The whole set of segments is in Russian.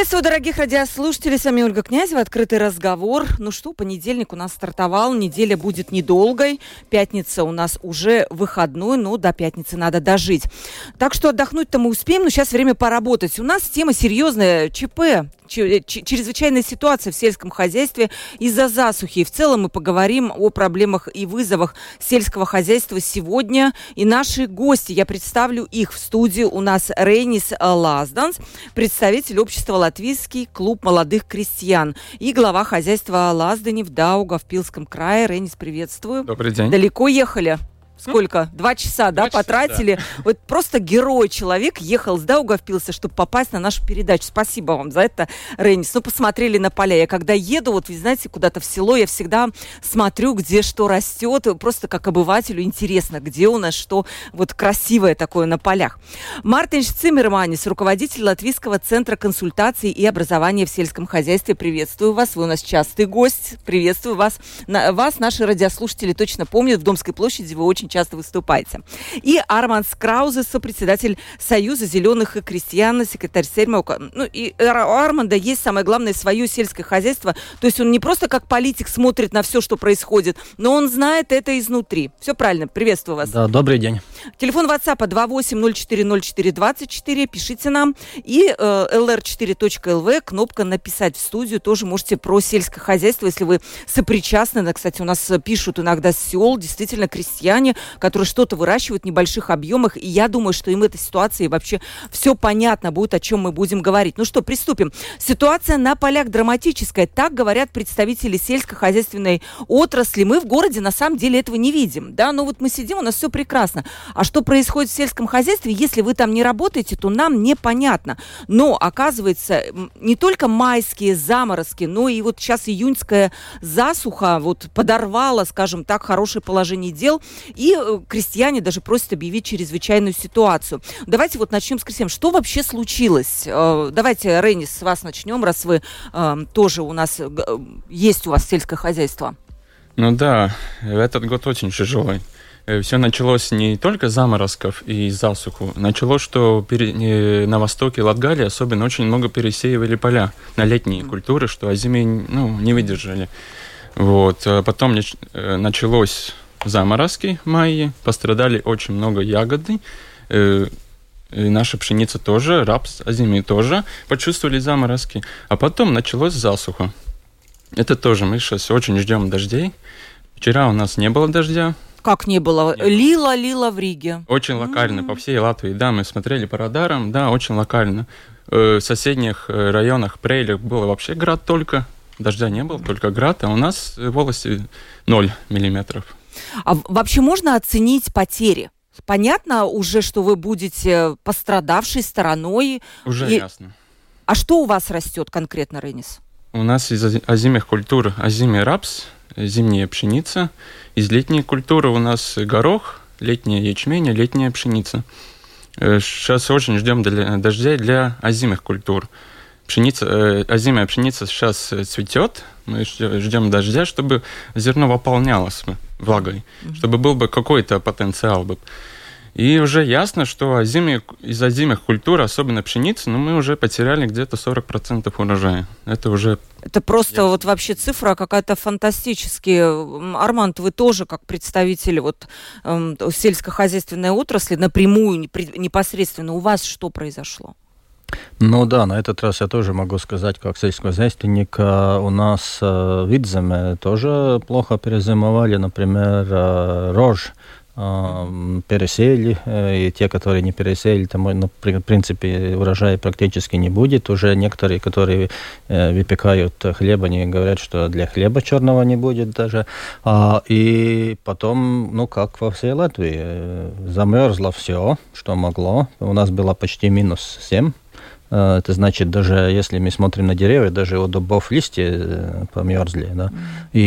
Приветствую, дорогих радиослушателей. С вами Ольга Князева. Открытый разговор. Ну что, понедельник у нас стартовал. Неделя будет недолгой. Пятница у нас уже выходной, но до пятницы надо дожить. Так что отдохнуть-то мы успеем, но сейчас время поработать. У нас тема серьезная. ЧП. Э, чрезвычайная ситуация в сельском хозяйстве из-за засухи. И в целом мы поговорим о проблемах и вызовах сельского хозяйства сегодня. И наши гости, я представлю их в студии. У нас Рейнис Лазданс, представитель общества «Латвийский клуб молодых крестьян» и глава хозяйства Лаздани в Даугавпилском крае. Рейнис, приветствую. Добрый день. Далеко ехали? Сколько? Два часа, Два да, часа, потратили. Да. Вот просто герой человек ехал с Даугавпилса, чтобы попасть на нашу передачу. Спасибо вам за это, Ренис. Ну, посмотрели на поля. Я когда еду, вот, вы знаете, куда-то в село, я всегда смотрю, где что растет. Просто как обывателю интересно, где у нас что вот красивое такое на полях. Мартин Циммерманис, руководитель Латвийского центра консультаций и образования в сельском хозяйстве. Приветствую вас. Вы у нас частый гость. Приветствую вас. На, вас наши радиослушатели точно помнят. В Домской площади вы очень часто выступаете. И Арман Скраузе, сопредседатель Союза зеленых и крестьян, секретарь Сейма. Ну, и у Арманда есть самое главное свое сельское хозяйство. То есть он не просто как политик смотрит на все, что происходит, но он знает это изнутри. Все правильно. Приветствую вас. Да, добрый день. Телефон WhatsApp 28040424. Пишите нам. И э, lr4.lv, кнопка «Написать в студию». Тоже можете про сельское хозяйство, если вы сопричастны. Кстати, у нас пишут иногда сел, действительно, крестьяне, которые что-то выращивают в небольших объемах. И я думаю, что им эта ситуация и вообще все понятно будет, о чем мы будем говорить. Ну что, приступим. Ситуация на полях драматическая. Так говорят представители сельскохозяйственной отрасли. Мы в городе на самом деле этого не видим. Да, но вот мы сидим, у нас все прекрасно. А что происходит в сельском хозяйстве, если вы там не работаете, то нам непонятно. Но, оказывается, не только майские заморозки, но и вот сейчас июньская засуха вот подорвала, скажем так, хорошее положение дел. И Э, крестьяне даже просят объявить чрезвычайную ситуацию. Давайте вот начнем с крестьян. Что вообще случилось? Э, давайте, Рейнис, с вас начнем, раз вы э, тоже у нас, есть у вас сельское хозяйство. Ну да, этот год очень тяжелый все началось не только заморозков и засуху. Началось, что на востоке Латгалии особенно очень много пересеивали поля на летние культуры, что о зиме ну, не выдержали. Вот. А потом началось заморозки в мае, пострадали очень много ягоды, э, и наша пшеница тоже, рапс, озими тоже почувствовали заморозки. А потом началось засуха. Это тоже мы сейчас очень ждем дождей. Вчера у нас не было дождя. Как не было? Не лила, лила в Риге. Очень локально, mm-hmm. по всей Латвии. Да, мы смотрели по радарам, да, очень локально. Э, в соседних э, районах Прейлях было вообще град только. Дождя не было, только град, а у нас в волосе 0 миллиметров. А вообще можно оценить потери? Понятно уже, что вы будете пострадавшей стороной. Уже и... ясно. А что у вас растет конкретно, Ренис? У нас из озимых культур озимый рапс, зимняя пшеница. Из летней культуры у нас горох, летняя ячмень, летняя пшеница. Сейчас э, очень ждем дождей для озимых культур. Пшеница, э, озимая пшеница сейчас цветет, мы ждем дождя, чтобы зерно выполнялось влагой, mm-hmm. чтобы был бы какой-то потенциал бы. И уже ясно, что озимые, из озимых культур, особенно пшеницы, ну, мы уже потеряли где-то 40% урожая. Это уже... Это просто ясно. вот вообще цифра какая-то фантастическая. Арманд, вы тоже как представитель вот э, сельскохозяйственной отрасли напрямую, непосредственно, у вас что произошло? Ну да, на этот раз я тоже могу сказать, как сельскохозяйственник, э, у нас э, Видземе тоже плохо перезимовали, например, э, рожь пересели, и те, которые не пересели, там, ну, в принципе, урожая практически не будет. Уже некоторые, которые выпекают хлеб, они говорят, что для хлеба черного не будет даже. А, и потом, ну, как во всей Латвии, замерзло все, что могло. У нас было почти минус 7 Э, это значит, даже если мы смотрим на деревья, даже у дубов листья э, померзли. Да? И,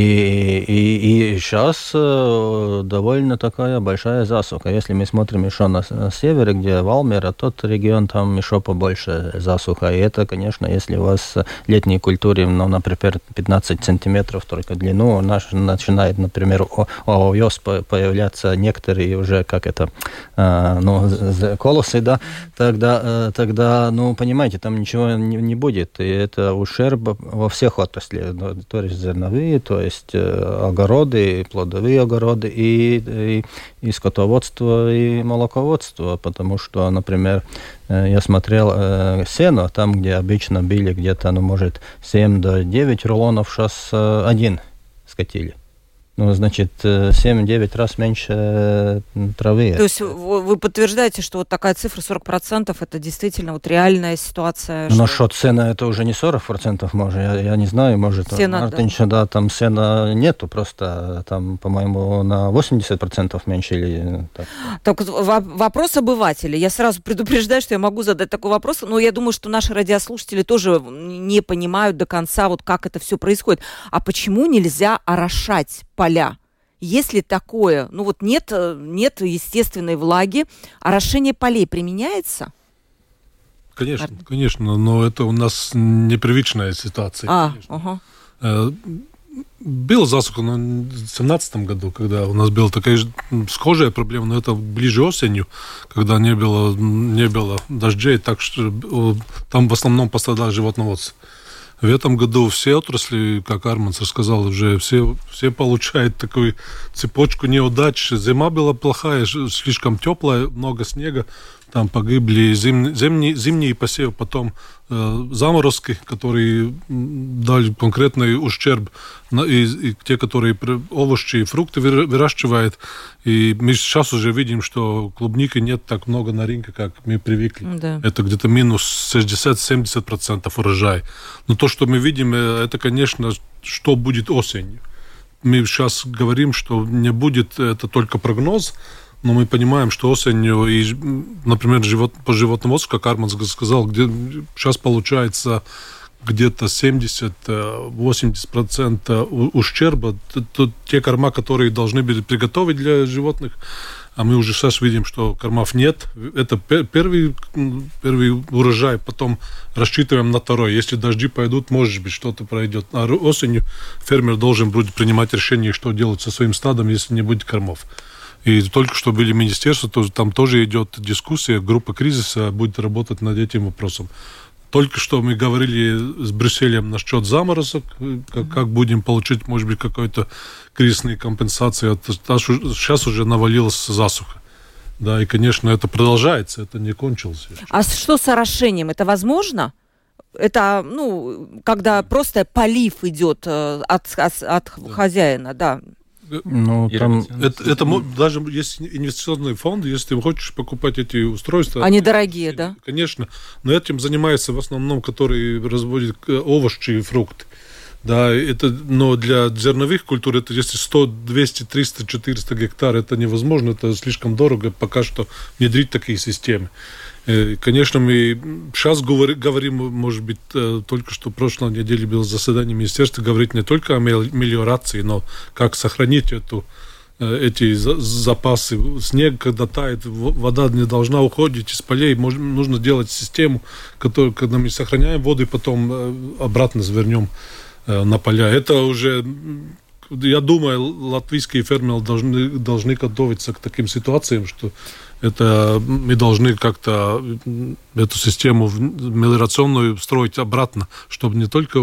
и, и сейчас э, довольно такая большая засуха. Если мы смотрим еще на, на севере, где Валмера, тот регион, там еще побольше засуха. И это, конечно, если у вас летние культуры, ну, например, 15 сантиметров только длину, наш, начинает, например, овес появляться некоторые уже, как это, ну, колосы, да, тогда, тогда ну, понимаете, понимаете, там ничего не, не будет. И это ущерб во всех отраслях. То есть зерновые, то есть э, огороды, плодовые огороды, и, и, и скотоводство, и молоководство. Потому что, например, э, я смотрел э, сено, там, где обычно били где-то, ну, может, 7 до 9 рулонов, сейчас э, один скатили. Ну, значит, 7-9 э, раз меньше э, травы. То есть вы подтверждаете, что вот такая цифра 40% это действительно вот реальная ситуация? Ну, что... насчет сена это уже не 40%, может, я, я не знаю, может, сена, Мартинча, да. да, там сена нету, просто там, по-моему, на 80% меньше или так. Так, вопрос обывателя. Я сразу предупреждаю, что я могу задать такой вопрос, но я думаю, что наши радиослушатели тоже не понимают до конца, вот как это все происходит. А почему нельзя орошать поля. Если такое, ну вот нет, э, нет естественной влаги, орошение полей применяется? Конечно, Ар... конечно, но это у нас непривычная ситуация. А, ага. Э, Была засуха в 2017 году, когда у нас была такая же схожая проблема, но это ближе осенью, когда не было, не было дождей, так что э, там в основном пострадало животноводство. В этом году все отрасли, как Арманс рассказал, уже все, все получают такую цепочку неудач. Зима была плохая, слишком теплая, много снега, там погибли зим, зимние, зимние посевы, потом э, заморозки, которые дали конкретный ущерб, на, и, и те, которые овощи и фрукты выращивают. И мы сейчас уже видим, что клубники нет так много на рынке, как мы привыкли. Да. Это где-то минус 60-70% урожай. Но то, что мы видим, э, это, конечно, что будет осенью. Мы сейчас говорим, что не будет, это только прогноз, но мы понимаем, что осенью, и, например, живот, по животноводству, как Арман сказал, где сейчас получается где-то 70-80% э, ущерба, то, те корма, которые должны были приготовить для животных, а мы уже сейчас видим, что кормов нет. Это первый, первый урожай, потом рассчитываем на второй. Если дожди пойдут, может быть, что-то пройдет. А осенью фермер должен будет принимать решение, что делать со своим стадом, если не будет кормов. И только что были министерства, то, там тоже идет дискуссия, группа кризиса будет работать над этим вопросом. Только что мы говорили с Брюсселем насчет заморозок, как, как будем получить, может быть, какой-то кризисные компенсации. Сейчас уже навалилась засуха. Да, и, конечно, это продолжается, это не кончилось. А что с орошением? Это возможно? Это, ну, когда просто полив идет э, от, от, от хозяина, да. Ну, там... Это, это даже есть инвестиционные фонды, если ты хочешь покупать эти устройства. Они дорогие, да? Конечно. Но этим занимаются в основном, которые разводят э, овощи и фрукты. Да, это, но для зерновых культур это если 100, 200, 300, 400 гектар, это невозможно, это слишком дорого пока что внедрить такие системы. Э, конечно, мы сейчас говорим, может быть, э, только что прошлой неделе было заседание министерства, говорить не только о мелиорации, но как сохранить эту э, эти запасы. Снег, когда тает, вода не должна уходить из полей. Нужно делать систему, которую, когда мы сохраняем воду и потом обратно завернем на поля. Это уже я думаю, латвийские фермеры должны, должны готовиться к таким ситуациям, что это мы должны как-то эту систему мелиорационную строить обратно, чтобы не только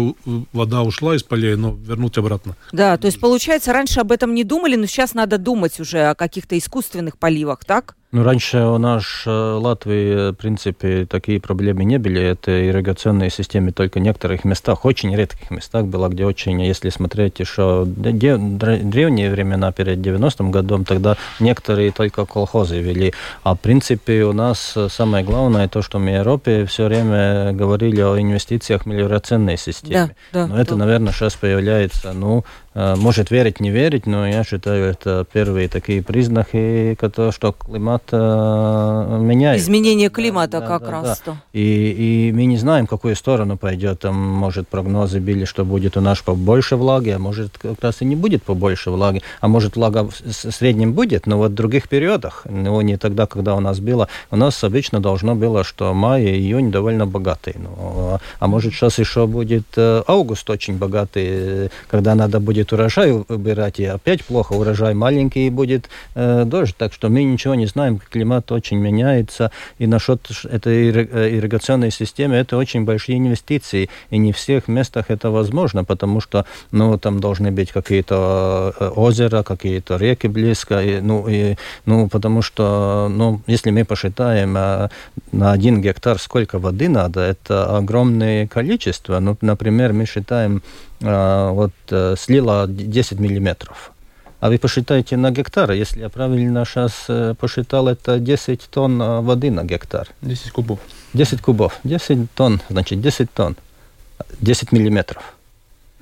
вода ушла из полей, но вернуть обратно. Да, то есть получается, раньше об этом не думали, но сейчас надо думать уже о каких-то искусственных поливах, так? Ну, раньше у нас в Латвии, в принципе, такие проблемы не были. Это ирригационные системы только в некоторых местах, очень редких местах было, где очень, если смотреть еще древние времена, перед 90-м годом, тогда некоторые только колхозы вели. А в принципе у нас самое главное то, что мы в Европе все время говорили о инвестициях в мелиорационные системы. Да, да, Но это, да. наверное, сейчас появляется, ну, Э, может верить, не верить, но я считаю, это первые такие признаки, что климат э, меняется. Изменение климата да, как да, раз. Да. И, и мы не знаем, в какую сторону пойдет. Там, может, прогнозы били, что будет у нас побольше влаги, а может, как раз и не будет побольше влаги. А может, влага в среднем будет, но вот в других периодах, ну, не тогда, когда у нас было. У нас обычно должно было, что май и июнь довольно богатые. Ну, а, а может, сейчас еще будет э, август очень богатый, когда надо будет будет урожай убирать, и опять плохо, урожай маленький, будет э, дождь. Так что мы ничего не знаем, климат очень меняется, и насчет этой э, ирригационной системы это очень большие инвестиции, и не в всех местах это возможно, потому что ну, там должны быть какие-то э, озера, какие-то реки близко, и, ну, и, ну, потому что, ну, если мы посчитаем э, на один гектар сколько воды надо, это огромное количество. Ну, например, мы считаем вот э, слила 10 миллиметров. А вы посчитайте на гектар, если я правильно сейчас э, посчитал, это 10 тонн э, воды на гектар. 10 кубов. 10 кубов. 10 тонн, значит, 10 тонн. 10 миллиметров.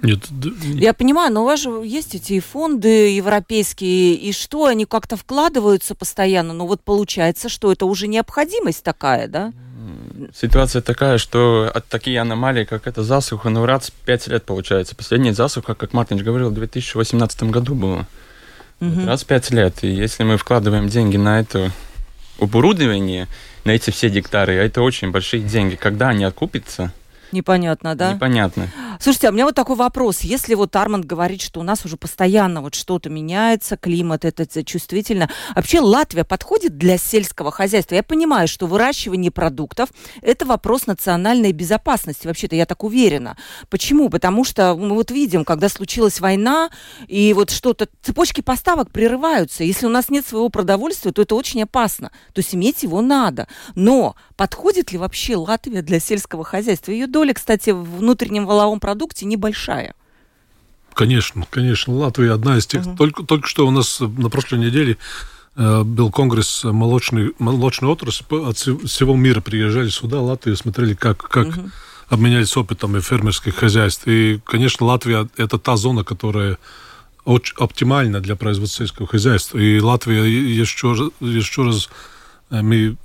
Нет. Я понимаю, но у вас же есть эти фонды европейские, и что, они как-то вкладываются постоянно, но вот получается, что это уже необходимость такая, да? Ситуация такая, что от такие аномалии, как эта засуха, ну, раз 5 лет получается. Последняя засуха, как Мартинч говорил, в 2018 году была. Угу. Раз 5 лет. И если мы вкладываем деньги на это оборудование, на эти все гектары, а это очень большие деньги, когда они окупятся, Непонятно, да? Непонятно. Слушайте, а у меня вот такой вопрос. Если вот Арманд говорит, что у нас уже постоянно вот что-то меняется, климат это, чувствительно, вообще Латвия подходит для сельского хозяйства? Я понимаю, что выращивание продуктов – это вопрос национальной безопасности. Вообще-то я так уверена. Почему? Потому что мы вот видим, когда случилась война, и вот что-то, цепочки поставок прерываются. Если у нас нет своего продовольствия, то это очень опасно. То есть иметь его надо. Но подходит ли вообще Латвия для сельского хозяйства? Ее доля, кстати, в внутреннем валовом продукте небольшая. Конечно, конечно. Латвия одна из тех. Угу. Только, только что у нас на прошлой неделе э, был конгресс молочной, молочной отрасли. От всего мира приезжали сюда, Латвию, смотрели, как, как угу. обменялись опытом и фермерских хозяйств. И, конечно, Латвия – это та зона, которая очень оптимальна для производства сельского хозяйства. И Латвия еще, еще раз мы,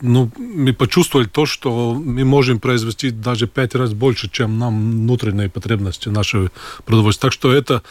ну, мы почувствовали то, что мы можем произвести даже пять раз больше, чем нам внутренние потребности нашего продовольствия. Так что это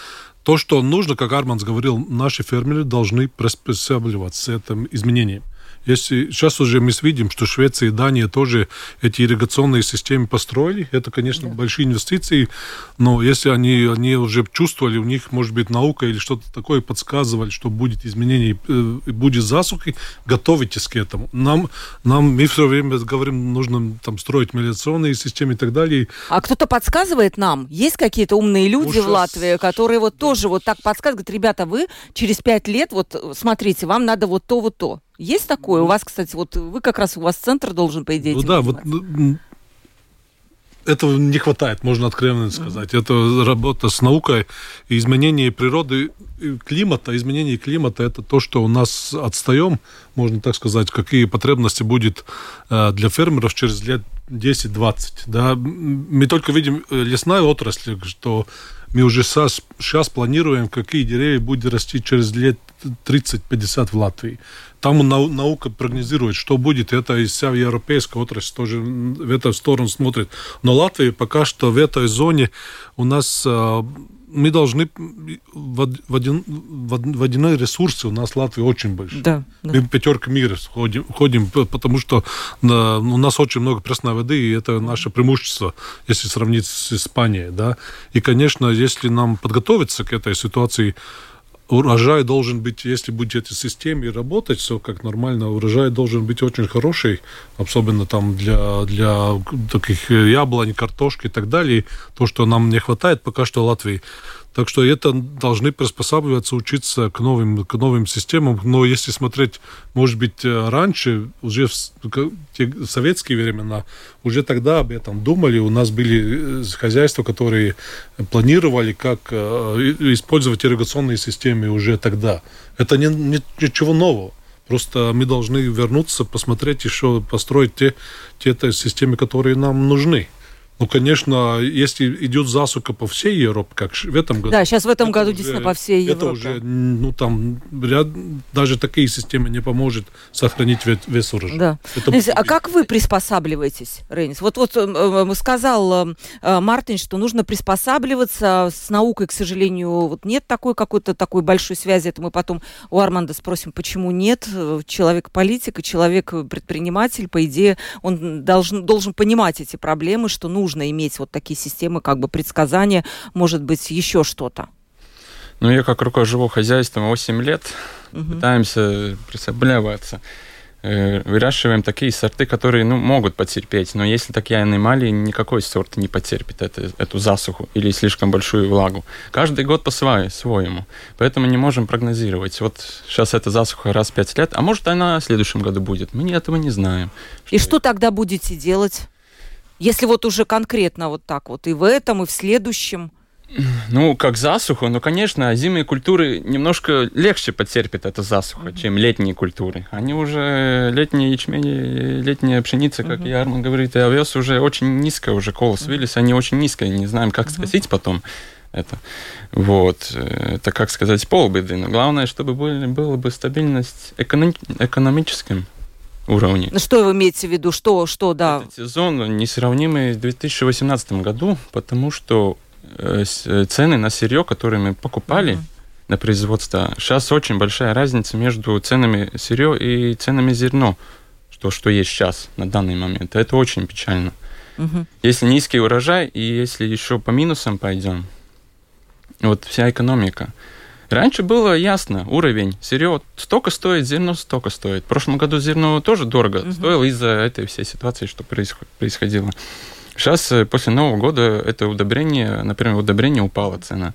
то, что нужно, как Арманс говорил, наши фермеры должны приспосабливаться этим изменением. Если сейчас уже мы видим, что Швеция и Дания тоже эти ирригационные системы построили, это, конечно, да. большие инвестиции, но если они, они уже чувствовали, у них, может быть, наука или что-то такое подсказывали, что будет изменение э, будет засухи, готовитесь к этому. Нам, нам мы все время говорим, нужно там строить мелиционные системы и так далее. А кто-то подсказывает нам? Есть какие-то умные люди ну, в Латвии, которые вот да. тоже вот так подсказывают, говорят, ребята, вы через пять лет, вот смотрите, вам надо вот то, вот то. Есть такое? У вас, кстати, вот вы как раз, у вас центр должен, по идее, Ну да, вот ну, этого не хватает, можно откровенно сказать. Mm-hmm. Это работа с наукой. И изменение природы, климата, изменение климата – это то, что у нас отстаем, можно так сказать, какие потребности будет э, для фермеров через лет 10-20. Да? Мы только видим э, лесная отрасль, что мы уже сейчас, сейчас планируем, какие деревья будут расти через лет 30-50 в Латвии. Там наука прогнозирует, что будет. Это и вся европейская отрасль тоже в эту сторону смотрит. Но Латвия пока что в этой зоне у нас а, мы должны водяные ресурсы у нас в Латвии очень большие. Да, да. Мы пятерка мира ходим, ходим, потому что у нас очень много пресной воды, и это наше преимущество, если сравнить с Испанией. Да? И, конечно, если нам подготовиться к этой ситуации, урожай должен быть, если будет эта система работать, все как нормально, урожай должен быть очень хороший, особенно там для, для таких яблонь, картошки и так далее. То, что нам не хватает пока что Латвии. Так что это должны приспосабливаться, учиться к новым, к новым системам. Но если смотреть, может быть, э, раньше, уже в советские времена, уже тогда об этом думали. У нас были э, хозяйства, которые планировали, как э, использовать ирригационные системы уже тогда. Это не, не, ничего нового. Просто мы должны вернуться, посмотреть еще, построить те, те системы, которые нам нужны. Ну, конечно, если идет засуха по всей Европе, как в этом году. Да, сейчас в этом году уже, действительно по всей Европе. Это уже, ну, там, ряд, даже такие системы не поможет сохранить весь урожай. Да. Это а как вы приспосабливаетесь, Рейнис? Вот, вот э, сказал э, Мартин, что нужно приспосабливаться. С наукой, к сожалению, вот нет такой какой-то такой большой связи. Это мы потом у Арманда спросим, почему нет. Человек политик и человек предприниматель, по идее, он должен, должен понимать эти проблемы, что нужно нужно иметь вот такие системы как бы предсказания, может быть, еще что-то? Ну, я как руководитель живого хозяйства 8 лет угу. пытаемся приспосабливаться. Э, выращиваем такие сорты, которые ну, могут потерпеть, но если такие аномалии, никакой сорт не потерпит это, эту засуху или слишком большую влагу. Каждый год по-своему, поэтому не можем прогнозировать. Вот сейчас эта засуха раз в пять лет, а может она в следующем году будет. Мы этого не знаем. И что, что тогда будете делать? Если вот уже конкретно вот так вот и в этом, и в следующем. Ну, как засуху, ну, конечно, зимние культуры немножко легче потерпят эту засуху, uh-huh. чем летние культуры. Они уже, летние ячмени, летняя пшеница, как uh-huh. и Арман говорит, и овес уже очень низко, уже колос uh-huh. вылез, они очень низко, не знаем, как uh-huh. скосить потом это. Вот. Это, как сказать, полбеды. Но главное, чтобы были, была бы стабильность эконом, экономическим уровне. Ну, что вы имеете в виду? Что, что да? Этот сезон несравнимый с 2018 году, потому что э, э, цены на сырье, которые мы покупали mm-hmm. на производство, сейчас очень большая разница между ценами сырье и ценами зерно, что, что есть сейчас на данный момент. Это очень печально. Mm-hmm. Если низкий урожай и если еще по минусам пойдем, вот вся экономика – Раньше было ясно, уровень сырье столько стоит, зерно столько стоит. В прошлом году зерно тоже дорого угу. стоило из-за этой всей ситуации, что происходило. Сейчас, э, после Нового года, это удобрение, например, удобрение упала цена.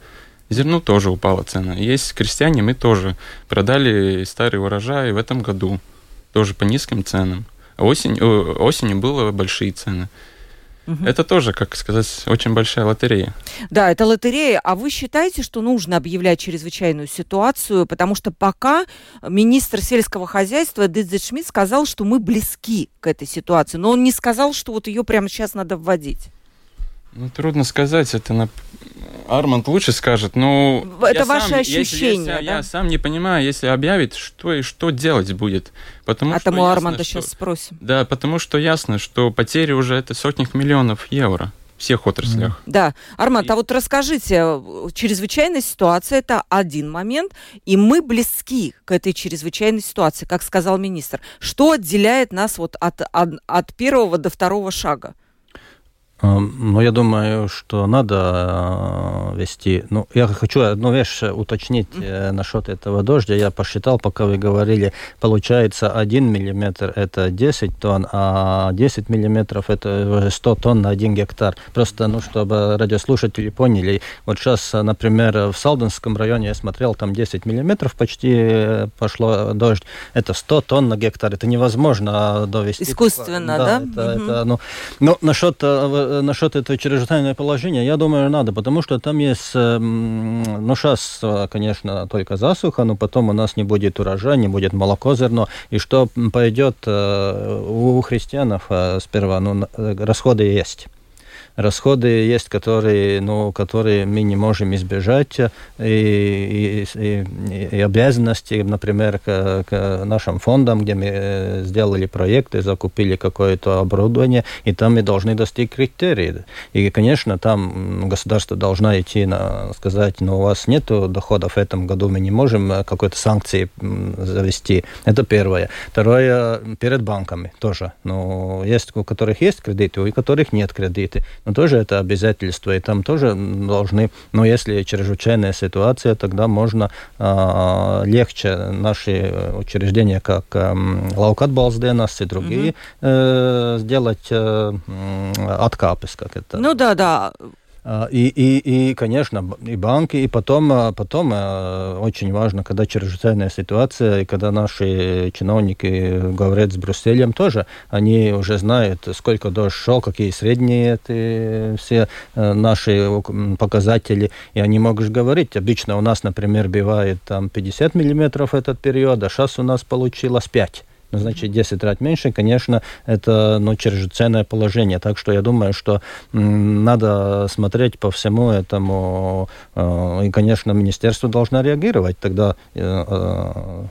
Зерну тоже упала цена. Есть крестьяне, мы тоже продали старый урожай в этом году, тоже по низким ценам. Осень, осенью было большие цены. Угу. Это тоже, как сказать, очень большая лотерея. Да, это лотерея. А вы считаете, что нужно объявлять чрезвычайную ситуацию? Потому что пока министр сельского хозяйства Дидзе Шмидт сказал, что мы близки к этой ситуации. Но он не сказал, что вот ее прямо сейчас надо вводить. Ну, трудно сказать. Это на... Арманд лучше скажет. Но это ваше сам, ощущение, если, если, да? Я сам не понимаю, если объявит, что и что делать будет. Потому а что тому Арманда что, сейчас спросим. Да, потому что ясно, что потери уже это сотни миллионов евро всех отраслях. Да. Арманд, и... а вот расскажите, чрезвычайная ситуация – это один момент, и мы близки к этой чрезвычайной ситуации, как сказал министр. Что отделяет нас вот от, от, от первого до второго шага? Ну, я думаю, что надо э, вести. Ну, я хочу одну вещь уточнить mm-hmm. насчет этого дождя. Я посчитал, пока вы говорили, получается 1 миллиметр это 10 тонн, а 10 миллиметров это 100 тонн на 1 гектар. Просто, ну, чтобы радиослушатели поняли. Вот сейчас, например, в Салденском районе я смотрел, там 10 миллиметров почти э, пошло дождь. Это 100 тонн на гектар. Это невозможно довести. Искусственно, да? да? Это, mm-hmm. это, ну, ну, насчет Э, насчет этого чрезвычайного положения, я думаю, надо, потому что там есть, э, ну, сейчас, э, конечно, только засуха, но потом у нас не будет урожая, не будет молоко, зерно, и что пойдет у христианов сперва, ну, расходы есть расходы есть, которые, ну, которые мы не можем избежать, и, и, и, и обязанности, например, к, к нашим фондам, где мы э, сделали проекты, закупили какое-то оборудование, и там мы должны достичь критерий. И, конечно, там государство должно идти на сказать, ну, у вас нет доходов в этом году, мы не можем э, какой-то санкции завести. Это первое. Второе, перед банками тоже. Ну, есть у которых есть кредиты, у которых нет кредиты но тоже это обязательство, и там тоже должны, но если чрезвычайная ситуация, тогда можно э, легче наши учреждения, как э, Lauku atbalsta и другие, угу. э, сделать э, откапы, как это. Ну да, да. А, и, и, и, конечно, и банки, и потом, а, потом а, очень важно, когда чрезвычайная ситуация, и когда наши чиновники говорят с Брюсселем тоже, они уже знают, сколько дождь шел, какие средние это все наши показатели, и они могут говорить. Обычно у нас, например, бывает там 50 миллиметров этот период, а сейчас у нас получилось 5 ну, значит 10 раз меньше, конечно, это ну, чрезвычайное положение. Так что я думаю, что надо смотреть по всему этому, э, и, конечно, министерство должно реагировать. Тогда э, э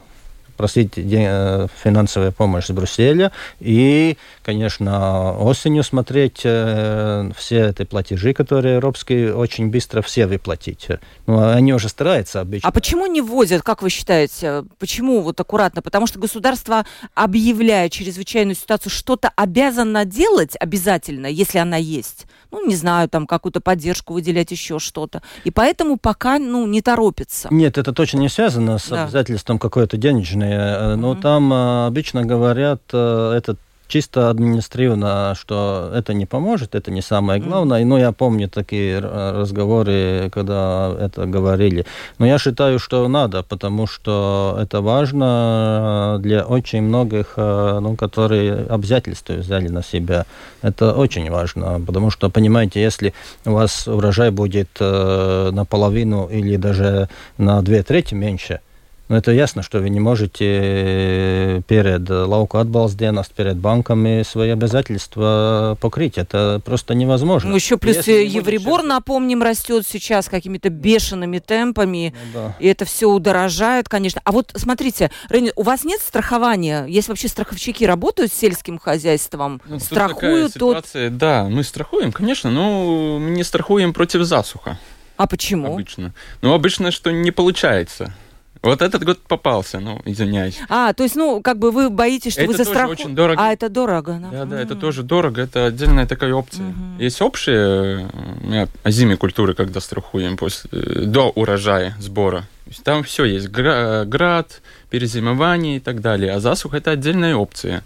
просить э, финансовую помощь с Брюсселя и, конечно, осенью смотреть э, все эти платежи, которые европейские, очень быстро все выплатить. Ну, они уже стараются обычно. А почему не вводят, как вы считаете? Почему вот аккуратно? Потому что государство, объявляя чрезвычайную ситуацию, что-то обязано делать обязательно, если она есть. Ну, не знаю, там какую-то поддержку выделять, еще что-то. И поэтому пока, ну, не торопится. Нет, это точно не связано с да. обязательством какой-то денежной. Mm-hmm. Но там э, обычно говорят, э, этот чисто административно, что это не поможет, это не самое главное. Mm. Но я помню такие разговоры, когда это говорили. Но я считаю, что надо, потому что это важно для очень многих, э, ну, которые обязательства взяли на себя. Это очень важно, потому что, понимаете, если у вас урожай будет э, наполовину или даже на две трети меньше, ну, это ясно, что вы не можете э, перед лауку отбалс dienas, перед банками свои обязательства покрыть. Это просто невозможно. Ну, еще плюс Если Евребор, будет... напомним, растет сейчас какими-то бешеными темпами. Ну, да. И это все удорожает, конечно. А вот смотрите, Рейни, у вас нет страхования? Есть вообще страховщики работают с сельским хозяйством? Ну, Страхуют тут? Да, мы страхуем, конечно, но мы не страхуем против засуха. А почему? Обычно. Ну, обычно, что не получается. Вот этот год попался, ну, извиняюсь. А, то есть, ну, как бы вы боитесь, что это вы застрахуете? очень дорого. А, это дорого, да? Да, да, это тоже дорого, это отдельная такая опция. Угу. Есть общие о зиме культуры, когда страхуем после, э, до урожая, сбора. Там все есть, град, перезимование и так далее. А засуха – это отдельная опция.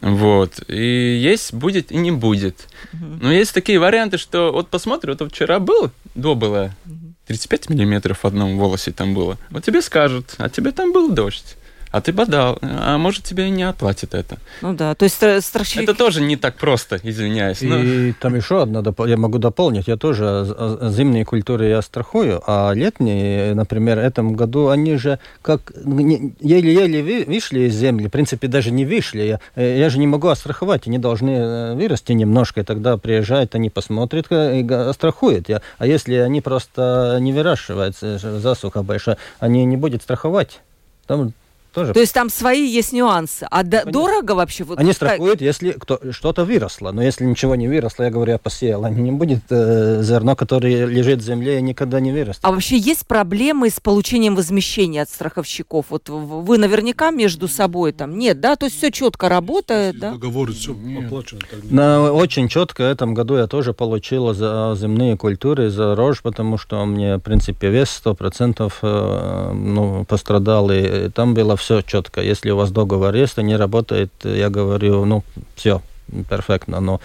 Вот. И есть, будет и не будет. Угу. Но есть такие варианты, что вот посмотрю, вот вчера был, до было, угу 35 миллиметров в одном волосе там было. Вот тебе скажут, а тебе там был дождь а ты подал, а может тебе и не оплатит это. Ну да, то есть страховщик... Это тоже не так просто, извиняюсь. Но... И там еще одна, я могу дополнить, я тоже зимние культуры я страхую, а летние, например, в этом году они же как еле-еле вышли из земли, в принципе даже не вышли, я, э, я же не могу остраховать, они должны э, вырасти немножко, и тогда приезжают, они посмотрят и страхуют. Я, а если они просто не выращиваются, засуха большая, они не будут страховать. Там тоже. То есть там свои есть нюансы. А до, дорого вообще? Вот они страхуют, как... если кто, что-то выросло. Но если ничего не выросло, я говорю, я посеял, они не будет э, зерно, которое лежит в земле и никогда не вырастет. А вообще есть проблемы с получением возмещения от страховщиков? Вот вы наверняка между собой там нет, да? То есть все четко работает, да? Договоры все оплачено. На, очень четко в этом году я тоже получил за земные культуры, за рожь, потому что мне, в принципе, вес 100% э, ну, пострадал. И там было все четко. Если у вас договор есть, не работает, я говорю, ну, все, перфектно, но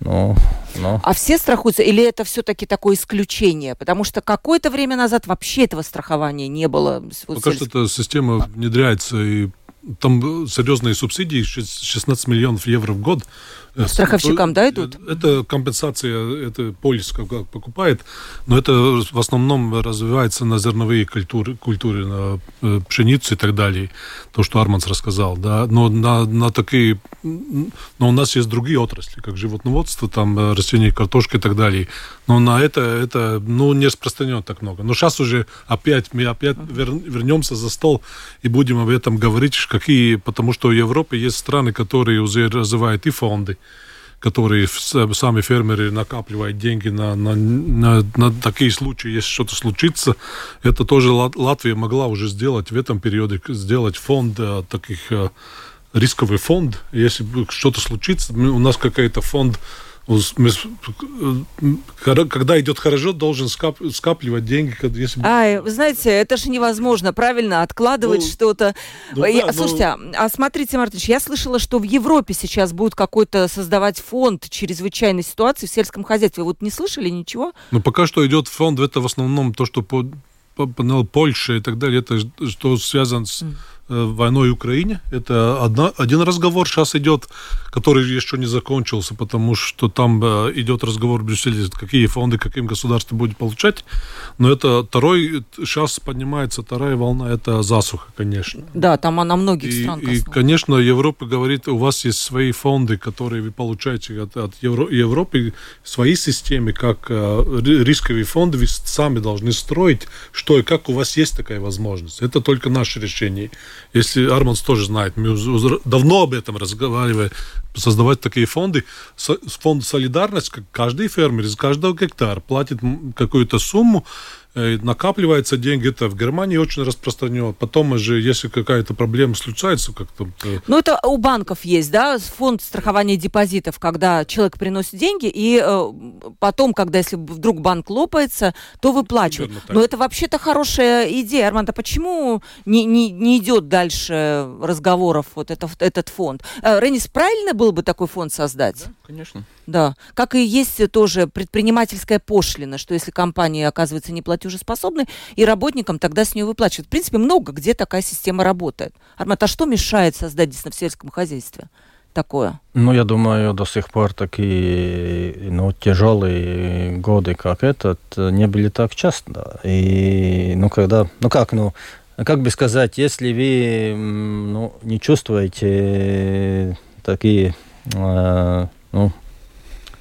ну, ну. А все страхуются, или это все-таки такое исключение? Потому что какое-то время назад вообще этого страхования не было. Пока что эта система внедряется, и там серьезные субсидии, 16 миллионов евро в год. Э, Страховщикам, да, идут? Это компенсация, это полис как покупает, но это в основном развивается на зерновые культуры, культуры на э, пшеницу и так далее, то, что Арманс рассказал, да, но на, на такие, но у нас есть другие отрасли, как животноводство, там э, растения, картошка и так далее, но на это, это, ну, не распространено так много. Но сейчас уже опять, мы опять вернемся за стол и будем об этом говорить, какие, потому что в Европе есть страны, которые уже развивают и фонды, которые сами фермеры накапливают деньги на, на, на, на такие случаи, если что-то случится. Это тоже Латвия могла уже сделать в этом периоде, сделать фонд э, таких э, рисковый фонд. Если что-то случится, у нас какой-то фонд когда идет хорошо, должен скап, скапливать деньги. Если... А, вы знаете, это же невозможно, правильно, откладывать ну, что-то. Ну, да, я, слушайте, ну... а смотрите, Мартынович, я слышала, что в Европе сейчас будет какой-то создавать фонд чрезвычайной ситуации в сельском хозяйстве. Вот не слышали ничего? Ну, пока что идет фонд, это в основном то, что по, по, по Польша и так далее, это что связано с... Mm войной в Украине. Это одна, один разговор сейчас идет, который еще не закончился, потому что там э, идет разговор в Брюсселе, какие фонды, каким государство будет получать. Но это второй, сейчас поднимается вторая волна, это засуха, конечно. Да, там она многих и, стран И, конечно, Европа говорит, у вас есть свои фонды, которые вы получаете от, от Евро, Европы, свои системы, как э, рисковые фонды, вы сами должны строить, что и как у вас есть такая возможность. Это только наше решение если Арманс тоже знает, мы давно об этом разговаривали, создавать такие фонды. Фонд «Солидарность», как каждый фермер из каждого гектара платит какую-то сумму, Э, накапливаются деньги, это в Германии очень распространено. Потом же, если какая-то проблема случается, как-то... Ну, это у банков есть, да, фонд страхования депозитов, когда человек приносит деньги, и э, потом, когда, если вдруг банк лопается, то выплачивают. Но это вообще-то хорошая идея. Арман, а почему не, не, не идет дальше разговоров вот это, этот фонд? Э, Ренис, правильно было бы такой фонд создать? Да, конечно. Да, как и есть тоже предпринимательская пошлина, что если компания оказывается неплатежеспособной, и работникам тогда с нее выплачивают. В принципе, много где такая система работает. Армат, а что мешает создать здесь в сельском хозяйстве? такое? Ну, я думаю, до сих пор такие ну, тяжелые годы, как этот, не были так часто. И, ну, когда, ну как, ну, как бы сказать, если вы ну, не чувствуете такие, э, ну,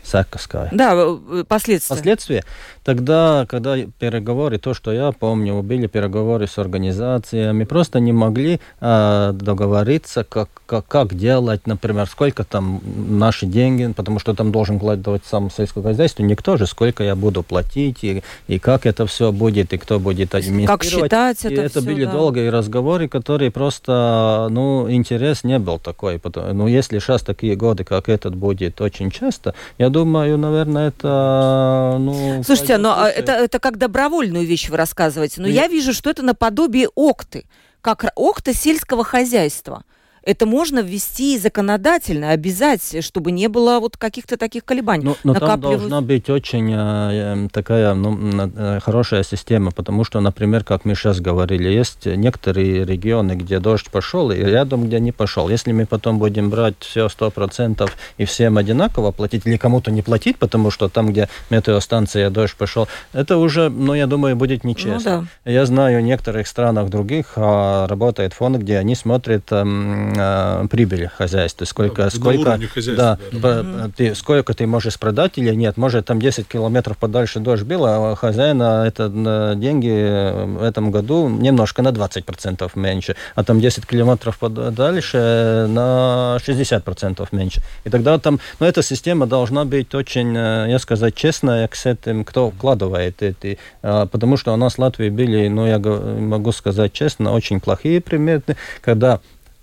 sekas. Да, последствия. Последствия. Тогда, когда переговоры, то, что я помню, были переговоры с организациями, просто не могли э, договориться, как, как, как делать, например, сколько там наши деньги, потому что там должен вкладывать сам сельское хозяйство, никто же, сколько я буду платить, и, и как это все будет, и кто будет администрировать. Как считать и это это все, были да. долгие разговоры, которые просто, ну, интерес не был такой. Потому, ну, если сейчас такие годы, как этот будет очень часто, я думаю, наверное, это, ну... Слушайте, но а, это, это как добровольную вещь вы рассказываете. Но и... я вижу, что это наподобие окты, как окта сельского хозяйства это можно ввести законодательно, обязать, чтобы не было вот каких-то таких колебаний. Но, но там должна быть очень э, такая ну, э, хорошая система, потому что, например, как мы сейчас говорили, есть некоторые регионы, где дождь пошел, и рядом, где не пошел. Если мы потом будем брать все сто процентов и всем одинаково платить, или кому-то не платить, потому что там, где метеостанция дождь пошел, это уже, ну, я думаю, будет нечестно. Ну, да. Я знаю, в некоторых странах других а, работает фонд, где они смотрят эм, э, прибыли хозяйства, сколько, да, сколько, да, да. Ты, сколько ты можешь продать или нет. Может, там 10 километров подальше дождь бил, а хозяина это на деньги в этом году немножко на 20% меньше, а там 10 километров подальше на 60% меньше. И тогда там, ну, эта система должна быть очень, э, я сказать, честная с этим, кто вкладывает эти, потому что у нас в Латвии были, ну, я могу сказать честно, очень плохие приметы, когда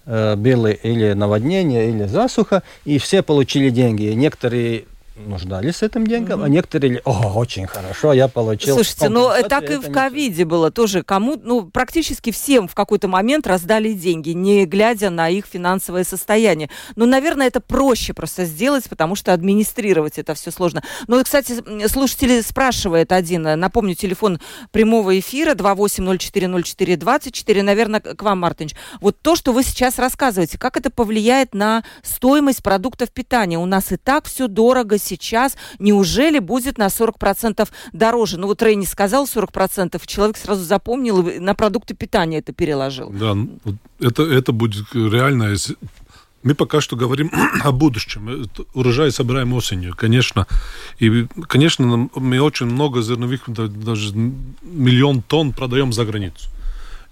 Э, было или наводнение, или засуха, и все получили деньги. Некоторые нуждались этим деньгам, mm-hmm. а некоторые, о, очень хорошо, я получил. Слушайте, ну так и в ковиде было тоже. Кому, ну, практически всем в какой-то момент раздали деньги, не глядя на их финансовое состояние. Ну, наверное, это проще просто сделать, потому что администрировать это все сложно. Ну, кстати, слушатели спрашивает один, напомню, телефон прямого эфира 28040424, наверное, к вам, Мартынович. Вот то, что вы сейчас рассказываете, как это повлияет на стоимость продуктов питания? У нас и так все дорого сейчас неужели будет на 40% дороже? Ну вот Рейни сказал 40%, человек сразу запомнил на продукты питания это переложил. Да, это, это будет реально, мы пока что говорим о будущем. Урожай собираем осенью, конечно. И, конечно, мы очень много зерновых, даже миллион тонн продаем за границу.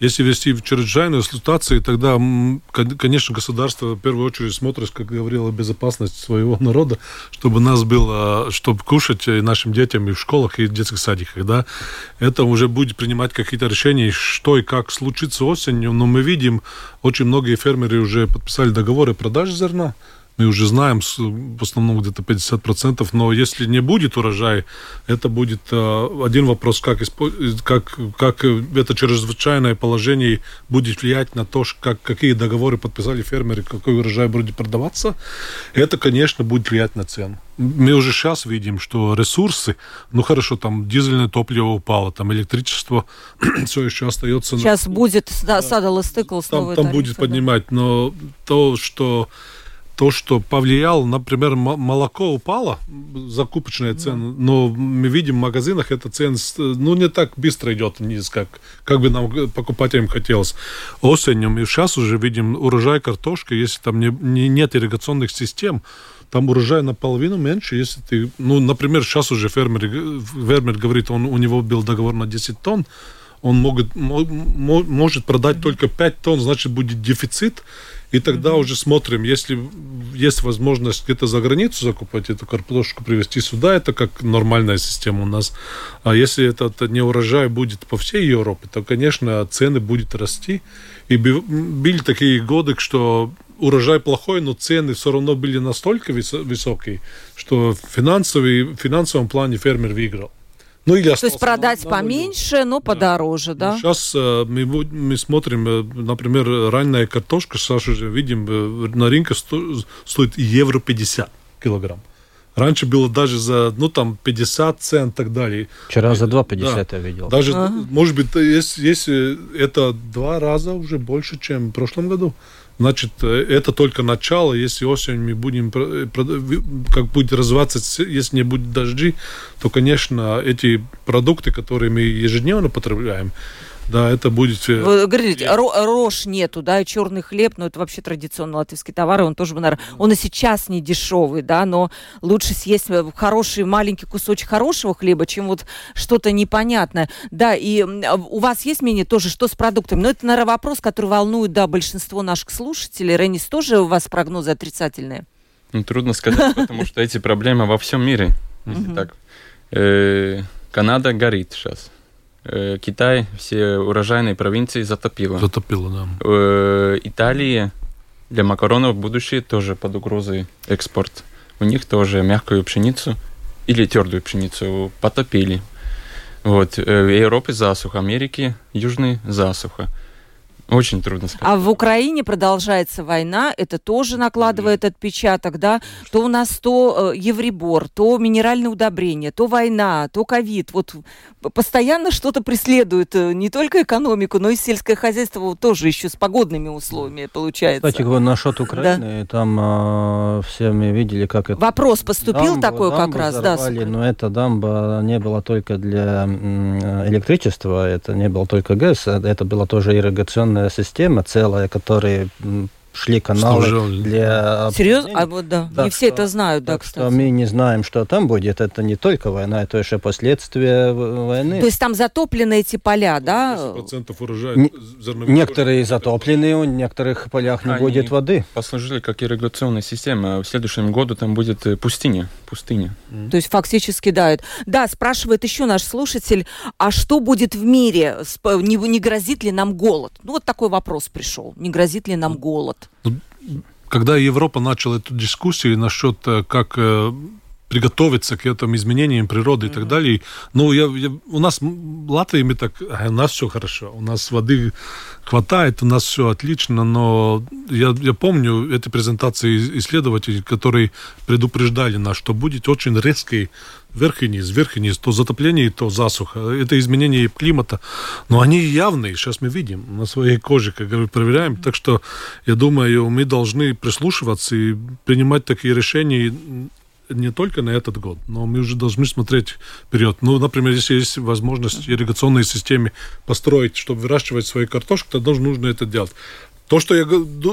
Если вести чрезвычайную ситуацию, тогда, конечно, государство в первую очередь смотрит, как говорила, безопасность своего народа, чтобы нас было, чтобы кушать и нашим детям и в школах, и в детских садиках. Да? Это уже будет принимать какие-то решения, что и как случится осенью. Но мы видим, очень многие фермеры уже подписали договоры продажи зерна мы уже знаем, в основном где-то 50%, но если не будет урожая, это будет э, один вопрос, как, как, как это чрезвычайное положение будет влиять на то, как, какие договоры подписали фермеры, какой урожай будет продаваться. Это, конечно, будет влиять на цену. Мы уже сейчас видим, что ресурсы, ну хорошо, там дизельное топливо упало, там электричество все еще остается. Сейчас на... будет да, садал и стыкл Там, там будет да. поднимать, но то, что то, что повлияло, например, молоко упало, закупочная цена, но мы видим в магазинах эта цена, ну, не так быстро идет вниз, как, как бы нам покупателям хотелось. Осенью мы сейчас уже видим урожай картошки, если там не, не, нет ирригационных систем, там урожай наполовину меньше, если ты, ну, например, сейчас уже фермер, фермер говорит, он, у него был договор на 10 тонн, он может, может продать только 5 тонн, значит, будет дефицит, и тогда mm-hmm. уже смотрим, если есть возможность где-то за границу закупать эту картошку, привезти сюда, это как нормальная система у нас. А если этот не урожай будет по всей Европе, то, конечно, цены будут расти. И были такие годы, что урожай плохой, но цены все равно были настолько высокие, что в финансовом плане фермер выиграл. Ну, или То есть продать на, поменьше, но подороже, да? да? Сейчас э, мы, мы смотрим, э, например, ранняя картошка, Саша уже видим, э, на рынке сто, стоит евро 50 килограмм. Раньше было даже за, ну, там, 50 цент и так далее. Вчера за 2,50 да. я видел. Даже, ага. может быть, если, если это два раза уже больше, чем в прошлом году. Значит, э, это только начало. Если осенью мы будем, э, как будет развиваться, если не будет дожди, то, конечно, эти продукты, которые мы ежедневно потребляем, да, это будет... Э, Вы говорите, рожь нету, да, и черный хлеб, но это вообще традиционный латвийский товар, и он тоже, наверное, он и сейчас не дешевый, да, но лучше съесть э, хороший маленький кусочек хорошего хлеба, чем вот что-то непонятное. Да, и а, у вас есть мнение тоже, что с продуктами? Но это, наверное, вопрос, который волнует, да, большинство наших слушателей. Ренис, тоже у вас прогнозы отрицательные? Ну, трудно сказать, потому что эти проблемы во всем мире. Так, э, Канада горит сейчас. Китай все урожайные провинции затопило. Затопило, да. Италии для макаронов будущее тоже под угрозой экспорт. У них тоже мягкую пшеницу или твердую пшеницу потопили. Вот. В Европе засуха, Америки южный засуха. Очень трудно сказать. А в Украине продолжается война, это тоже накладывает отпечаток, да? То у нас то э, евребор, то минеральное удобрение, то война, то ковид. Вот постоянно что-то преследует э, не только экономику, но и сельское хозяйство вот, тоже еще с погодными условиями получается. Кстати, насчет Украины, да. там э, все мы видели, как это... Вопрос поступил дамбу, такой дамбу как раз, взорвали, да? Но эта дамба не была только для электричества, это не было только ГЭС, это было тоже ирригационная система целая, которая шли каналы что для... Серьезно? А вот да, да не все это знают, да, кстати. Что мы не знаем, что там будет. Это не только война, это еще последствия войны. То есть там затоплены эти поля, да? 10% урожая не, Некоторые затоплены, у некоторых полях не Они будет воды. послужили как ирригационная система. В следующем году там будет э, пустыня. пустыня. Mm. То есть фактически, да. Да, спрашивает еще наш слушатель, а что будет в мире? Не, не грозит ли нам голод? Ну, вот такой вопрос пришел. Не грозит ли нам голод? Ну, когда Европа начала эту дискуссию насчет, э, как э, приготовиться к этим изменениям природы mm-hmm. и так далее. Ну, я, я, у нас в Латвии мы так, а, у нас все хорошо, у нас воды хватает, у нас все отлично, но я, я помню эти презентации исследователей, которые предупреждали нас, что будет очень резкий вверх и низ, вверх и низ, то затопление, то засуха. Это изменение климата. Но они явные, сейчас мы видим на своей коже, как говорю, проверяем. Так что, я думаю, мы должны прислушиваться и принимать такие решения не только на этот год, но мы уже должны смотреть вперед. Ну, например, если есть возможность ирригационной системе построить, чтобы выращивать свою картошку, то нужно это делать. То, что я,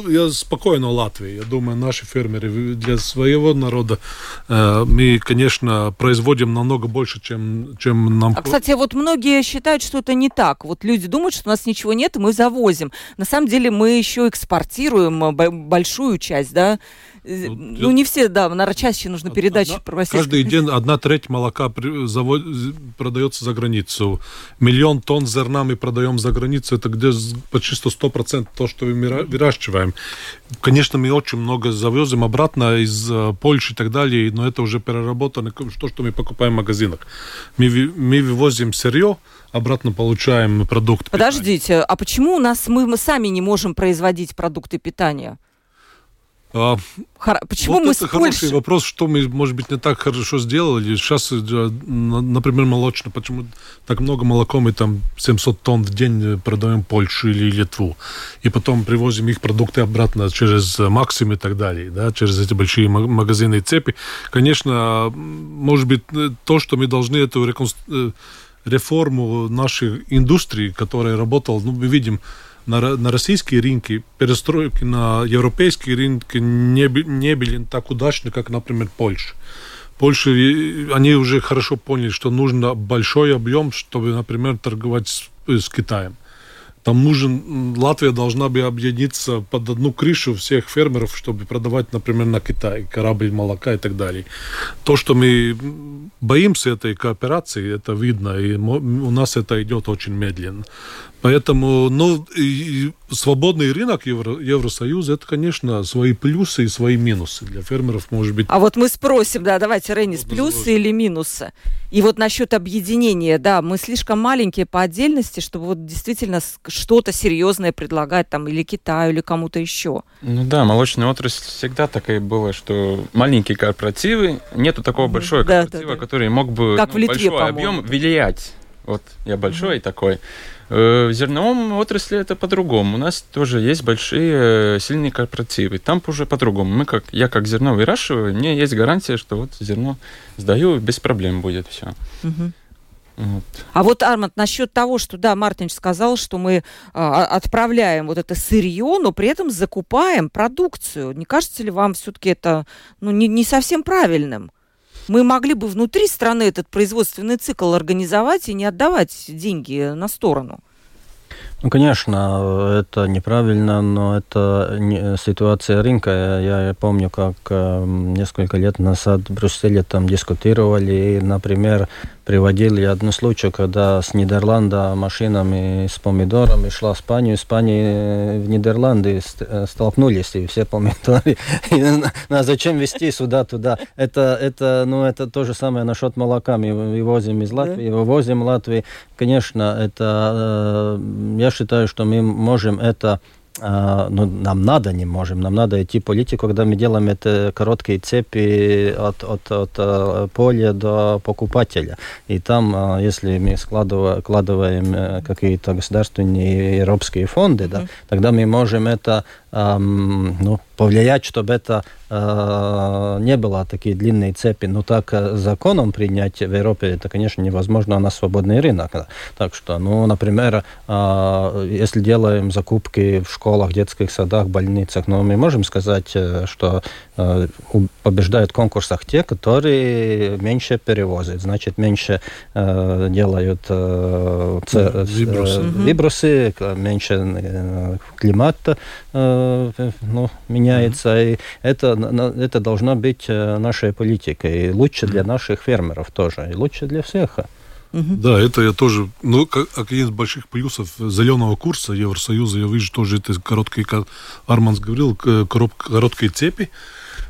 я спокойно в Латвии, я думаю, наши фермеры для своего народа, э, мы, конечно, производим намного больше, чем, чем нам... А, кстати, вот многие считают, что это не так. Вот люди думают, что у нас ничего нет, и мы завозим. На самом деле мы еще экспортируем э, большую часть, да, ну, ну, не все, да, наверное, чаще нужно передачи одна, про Каждый день одна треть молока завод, продается за границу. Миллион тонн зерна мы продаем за границу. Это где почти 100% то, что мы выращиваем. Конечно, мы очень много завезем обратно из э, Польши и так далее, но это уже переработано, то, что мы покупаем в магазинах. Мы, мы вывозим сырье, обратно получаем продукты. Подождите, питания. а почему у нас мы, мы сами не можем производить продукты питания? А, Хор... Почему вот мы это хороший Польши? вопрос, что мы, может быть, не так хорошо сделали. Сейчас, э, например, молочно, почему так много молока мы там 700 тонн в день продаем Польшу или Литву, и потом привозим их продукты обратно через Максим и так далее, да, через эти большие магазины и цепи. Конечно, может быть, э, то, что мы должны эту реконструкцию реформу нашей индустрии, которая работала, ну, мы видим, на, на российские рынки перестройки на европейские рынки не, не были так удачны, как, например, Польша. Польша, они уже хорошо поняли, что нужно большой объем, чтобы, например, торговать с, с Китаем. Там нужен, Латвия должна бы объединиться под одну крышу всех фермеров, чтобы продавать, например, на Китай корабль молока и так далее. То, что мы боимся этой кооперации, это видно, и у нас это идет очень медленно. Поэтому, ну, и свободный рынок Евро, Евросоюза, это, конечно, свои плюсы и свои минусы. Для фермеров, может быть... А вот мы спросим, да, давайте, Ренис, плюсы или минусы? И вот насчет объединения, да, мы слишком маленькие по отдельности, чтобы вот действительно что-то серьезное предлагать там или Китаю, или кому-то еще. Ну да, молочная отрасль всегда такая была, что маленькие корпоративы, нету такого большого да, корпоратива, да, да. который мог бы как ну, в Литве, большой объем влиять. Вот я большой угу. такой. Э, в зерновом отрасли это по-другому. У нас тоже есть большие э, сильные корпоративы. Там уже по-другому. Мы как, я как зерно выращиваю, мне есть гарантия, что вот зерно сдаю, без проблем будет все. Угу. Вот. А вот, Арманд, насчет того, что, да, Мартинч сказал, что мы а, отправляем вот это сырье, но при этом закупаем продукцию. Не кажется ли вам все-таки это ну, не, не совсем правильным? Мы могли бы внутри страны этот производственный цикл организовать и не отдавать деньги на сторону. Ну, конечно, это неправильно, но это не ситуация рынка. Я помню, как э, несколько лет назад в Брюсселе там дискутировали, и, например, приводили одну случай, когда с Нидерланда машинами с помидорами шла в Испанию, Испании в Нидерланды э, столкнулись, и все помидоры. А зачем везти сюда, туда? Это, это, ну, это то же самое насчет молока. Мы вывозим из Латвии, вывозим Латвии. Конечно, это, э, я считаю, что мы можем это ну, нам надо, не можем, нам надо идти политику, когда мы делаем это короткие цепи от, от, от э, поля до покупателя. И там, а, если мы складываем э, какие-то государственные европейские фонды, mm-hmm. да, тогда мы можем это ну, повлиять, чтобы это э, не было такие длинные цепи. Но так э, законом принять в Европе это, конечно, невозможно на свободный рынок. Так что, ну, например, э, если делаем закупки в школах, детских садах, больницах, ну, мы можем сказать, э, что э, побеждают в конкурсах те, которые меньше перевозят, значит, меньше э, делают э, э, вибросы, э, меньше э, климата э, ну, меняется. Mm-hmm. И это, это должно быть э, нашей политикой. И лучше для наших фермеров тоже, и лучше для всех. Угу. Да, это я тоже, ну, как, один из больших плюсов зеленого курса Евросоюза, я вижу тоже это короткие, как Арманс говорил, короткие цепи,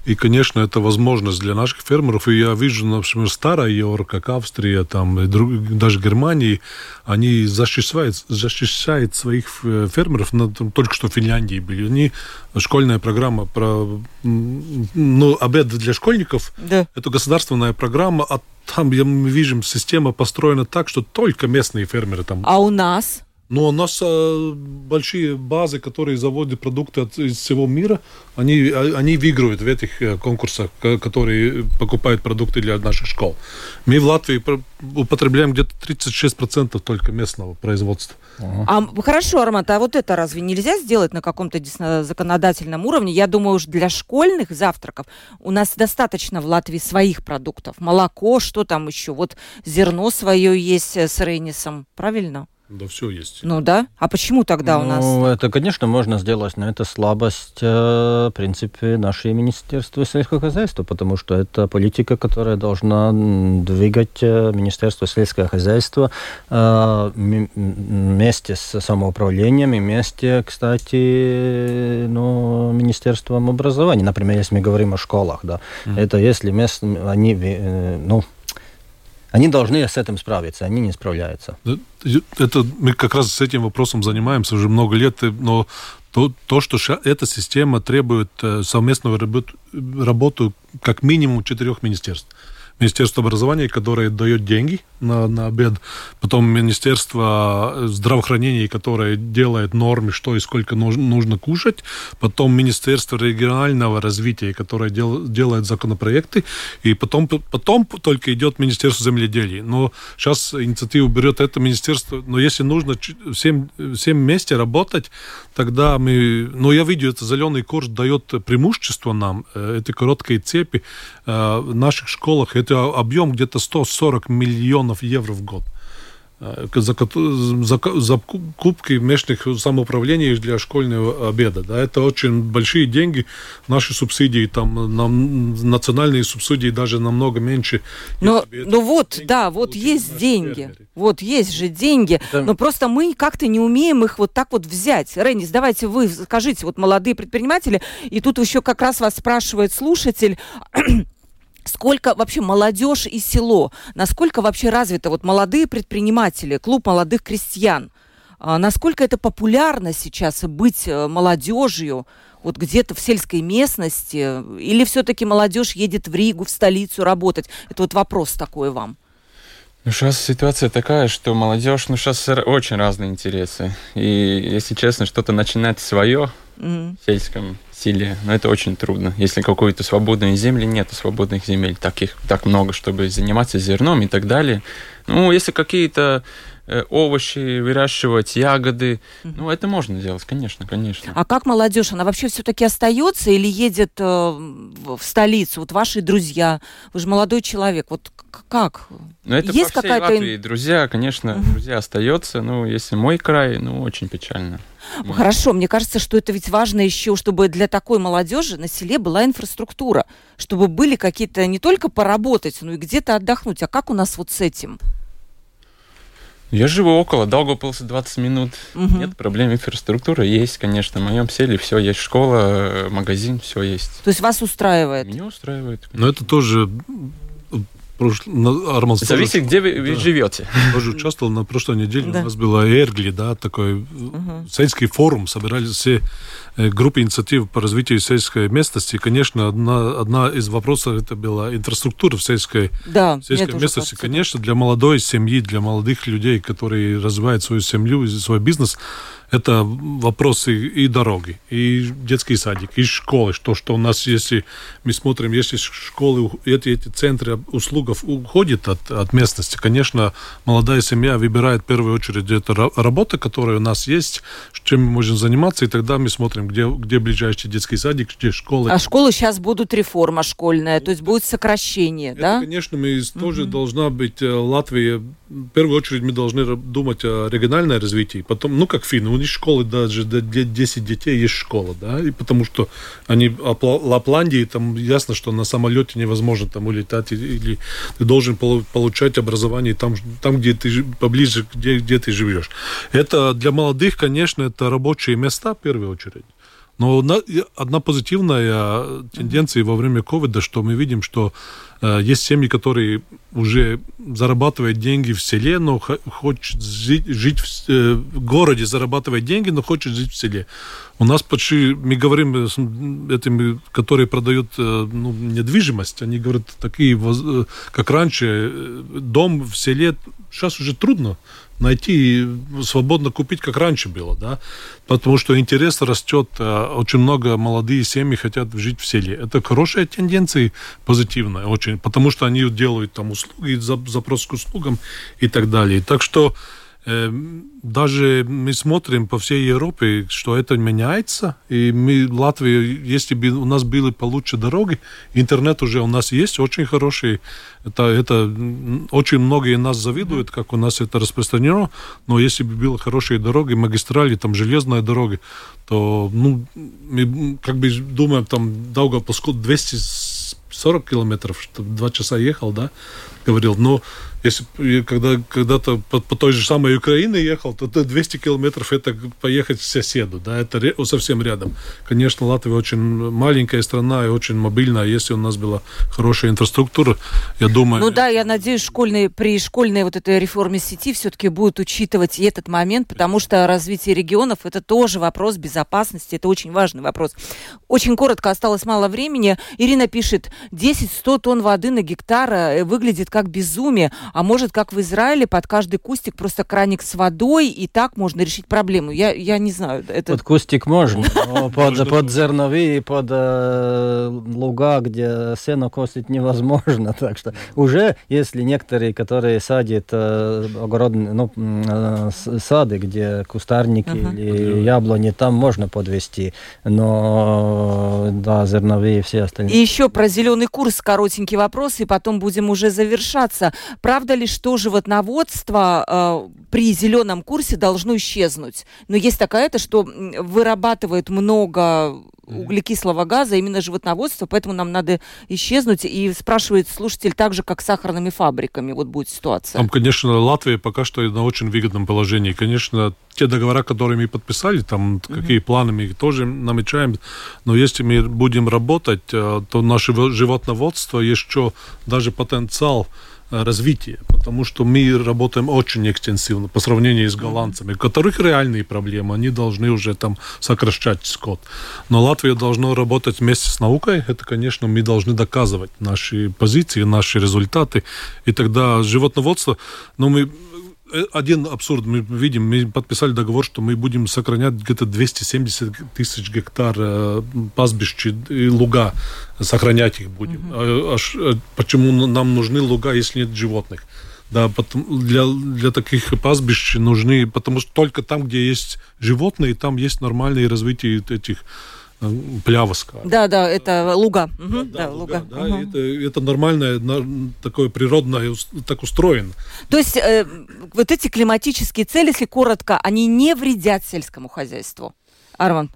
и, конечно, это возможность для наших фермеров. И я вижу, например, старая Европа, как Австрия, там, и друг, даже Германия, они защищают, защищают своих фермеров. На, там, только что в Финляндии были. Они, школьная программа про ну, обед для школьников. Да. Это государственная программа. А там, я, мы видим, система построена так, что только местные фермеры там. А у нас? Но у нас э, большие базы, которые заводят продукты от, из всего мира, они, а, они выигрывают в этих э, конкурсах, которые покупают продукты для наших школ. Мы в Латвии употребляем где-то 36% только местного производства. А, хорошо, Армат, а вот это разве нельзя сделать на каком-то законодательном уровне? Я думаю, уж для школьных завтраков у нас достаточно в Латвии своих продуктов. Молоко, что там еще? Вот зерно свое есть э, с Рейнисом, правильно? Да, все есть. Ну да. А почему тогда ну, у нас? Ну, это, конечно, можно сделать, но это слабость, э, в принципе, нашей Министерства сельского хозяйства, потому что это политика, которая должна двигать э, Министерство сельского хозяйства э, вместе с самоуправлением и вместе, кстати, ну, Министерством образования. Например, если мы говорим о школах, да, mm. это если мест, они, ну, они должны с этим справиться, они не справляются. Это мы как раз с этим вопросом занимаемся уже много лет, но то, то что эта система требует э, совместную работу, работу как минимум четырех министерств. Министерство образования, которое дает деньги на, на обед, потом Министерство здравоохранения, которое делает нормы, что и сколько нужно, нужно кушать, потом Министерство регионального развития, которое дел, делает законопроекты, и потом, потом только идет Министерство земледелия. Но сейчас инициативу берет это министерство, но если нужно всем, всем вместе работать, тогда мы... Но я видел, это зеленый курс дает преимущество нам, э, эти короткие цепи э, в наших школах, это это объем где-то 140 миллионов евро в год э, за, за, за кубки местных самоуправлений для школьного обеда. Да, это очень большие деньги. Наши субсидии, там, нам, национальные субсидии даже намного меньше. Но, ну вот, да, вот есть деньги. Фермеры. Вот есть же деньги, да. но просто мы как-то не умеем их вот так вот взять. Ренис, давайте вы скажите, вот молодые предприниматели, и тут еще как раз вас спрашивает слушатель, Сколько вообще молодежь и село, насколько вообще развито вот молодые предприниматели, клуб молодых крестьян, а насколько это популярно сейчас быть э, молодежью, вот где-то в сельской местности, или все-таки молодежь едет в Ригу, в столицу работать? Это вот вопрос такой вам. Ну, сейчас ситуация такая, что молодежь, ну, сейчас очень разные интересы. И, если честно, что-то начинать свое mm-hmm. в сельском стиле, но это очень трудно. Если какой-то свободной земли нет свободных земель, таких так много, чтобы заниматься зерном и так далее. Ну, если какие-то овощи выращивать, ягоды. Ну, это можно делать, конечно, конечно. А как молодежь? Она вообще все-таки остается или едет э, в столицу? Вот ваши друзья, вы же молодой человек. Вот как? Ну, это Есть какая-то... Друзья, конечно, друзья остаются. Ну, если мой край, ну, очень печально. Ну, хорошо, мне кажется, что это ведь важно еще, чтобы для такой молодежи на селе была инфраструктура, чтобы были какие-то не только поработать, но и где-то отдохнуть. А как у нас вот с этим? Я живу около Даугавпилса 20 минут. Угу. Нет проблем, инфраструктура есть, конечно. В моем селе все есть, школа, магазин, все есть. То есть вас устраивает? Меня устраивает. Конечно. Но это тоже Арман Зависит, тоже, где вы, да, живете. Тоже участвовал на прошлой неделе. Да. У нас была Эргли, да, такой угу. сельский форум. Собирались все э, группы инициатив по развитию сельской местности. Конечно, одна, одна из вопросов это была инфраструктура в сельской, да, сельской местности. Конечно, для молодой семьи, для молодых людей, которые развивают свою семью, свой бизнес, это вопросы и дороги, и детский садик, и школы. Что, что у нас, если мы смотрим, если школы, эти, эти центры услуг уходят от, от местности, конечно, молодая семья выбирает в первую очередь это работа, которая у нас есть, чем мы можем заниматься, и тогда мы смотрим, где, где ближайший детский садик, где школы. А школы сейчас будут реформа школьная, то есть будет сокращение, это, да? конечно, мы тоже угу. должна быть э, Латвия, в первую очередь мы должны думать о региональном развитии, потом, ну, как финны, них школы даже до 10 детей есть школа, да, и потому что они Лапландии, там ясно, что на самолете невозможно там улетать, или ты должен получать образование там, там где ты поближе, где, где ты живешь. Это для молодых, конечно, это рабочие места в первую очередь. Но одна позитивная тенденция во время ковида, что мы видим, что э, есть семьи, которые уже зарабатывают деньги в селе, но хочет жить, в, э, в городе, зарабатывать деньги, но хочет жить в селе. У нас почти, мы говорим с этими, которые продают э, ну, недвижимость, они говорят такие, как раньше, дом в селе сейчас уже трудно найти и свободно купить, как раньше было, да, потому что интерес растет, э, очень много молодые семьи хотят жить в селе. Это хорошая тенденция, позитивная очень, потому что они делают там услуги, запрос к услугам и так далее. Так что даже мы смотрим по всей Европе, что это меняется, и мы, Латвия, если бы у нас были получше дороги, интернет уже у нас есть очень хороший, это, это очень многие нас завидуют, как у нас это распространено, но если бы были хорошие дороги, магистрали, там железная дорога, то, ну, мы как бы думаем, там, Даугавпилс 240 километров, что два часа ехал, да, говорил, но если когда когда-то по, по той же самой Украине ехал, то 200 километров это поехать к соседу, да, это совсем рядом. Конечно, Латвия очень маленькая страна и очень мобильная. Если у нас была хорошая инфраструктура, я думаю... Ну да, я надеюсь, школьные, при школьной вот этой реформе сети все-таки будут учитывать и этот момент, потому что развитие регионов это тоже вопрос безопасности, это очень важный вопрос. Очень коротко, осталось мало времени. Ирина пишет, 10-100 тонн воды на гектар э, выглядит как безумие, а может, как в Израиле, под каждый кустик просто краник с водой, и так можно решить проблему. Я, я не знаю. Это... Под кустик можно, но под, под зерновые, под э, луга, где сено косить невозможно. Так что уже, если некоторые, которые садят э, огородные, ну, э, сады, где кустарники uh-huh. или яблони, там можно подвести, но да, зерновые все остальные. И еще про зеленый курс коротенький вопрос, и потом будем уже завершаться. Правда ли, что животноводство э, при зеленом курсе должно исчезнуть? Но есть такая-то, что вырабатывает много углекислого газа, именно животноводство, поэтому нам надо исчезнуть. И спрашивает слушатель так же, как с сахарными фабриками, вот будет ситуация. Там, конечно, Латвия пока что на очень выгодном положении. Конечно, те договора, которые мы подписали, там mm-hmm. какие планы мы тоже намечаем, но если мы будем работать, э, то наше животноводство еще даже потенциал развития, потому что мы работаем очень экстенсивно по сравнению с голландцами, у которых реальные проблемы, они должны уже там сокращать скот. Но Латвия должна работать вместе с наукой, это, конечно, мы должны доказывать наши позиции, наши результаты, и тогда животноводство, ну, мы один абсурд мы видим. Мы подписали договор, что мы будем сохранять где-то 270 тысяч гектар э, пастбищ и луга. Сохранять их будем. Mm-hmm. А, а, почему нам нужны луга, если нет животных? Да, для, для таких пастбищ нужны, потому что только там, где есть животные, там есть нормальное развитие этих плявоска. Да, да, это луга. Угу, да, да, луга. Да, угу. это, это нормальное, такое природное, так устроено. То есть э, вот эти климатические цели, если коротко, они не вредят сельскому хозяйству? Арван?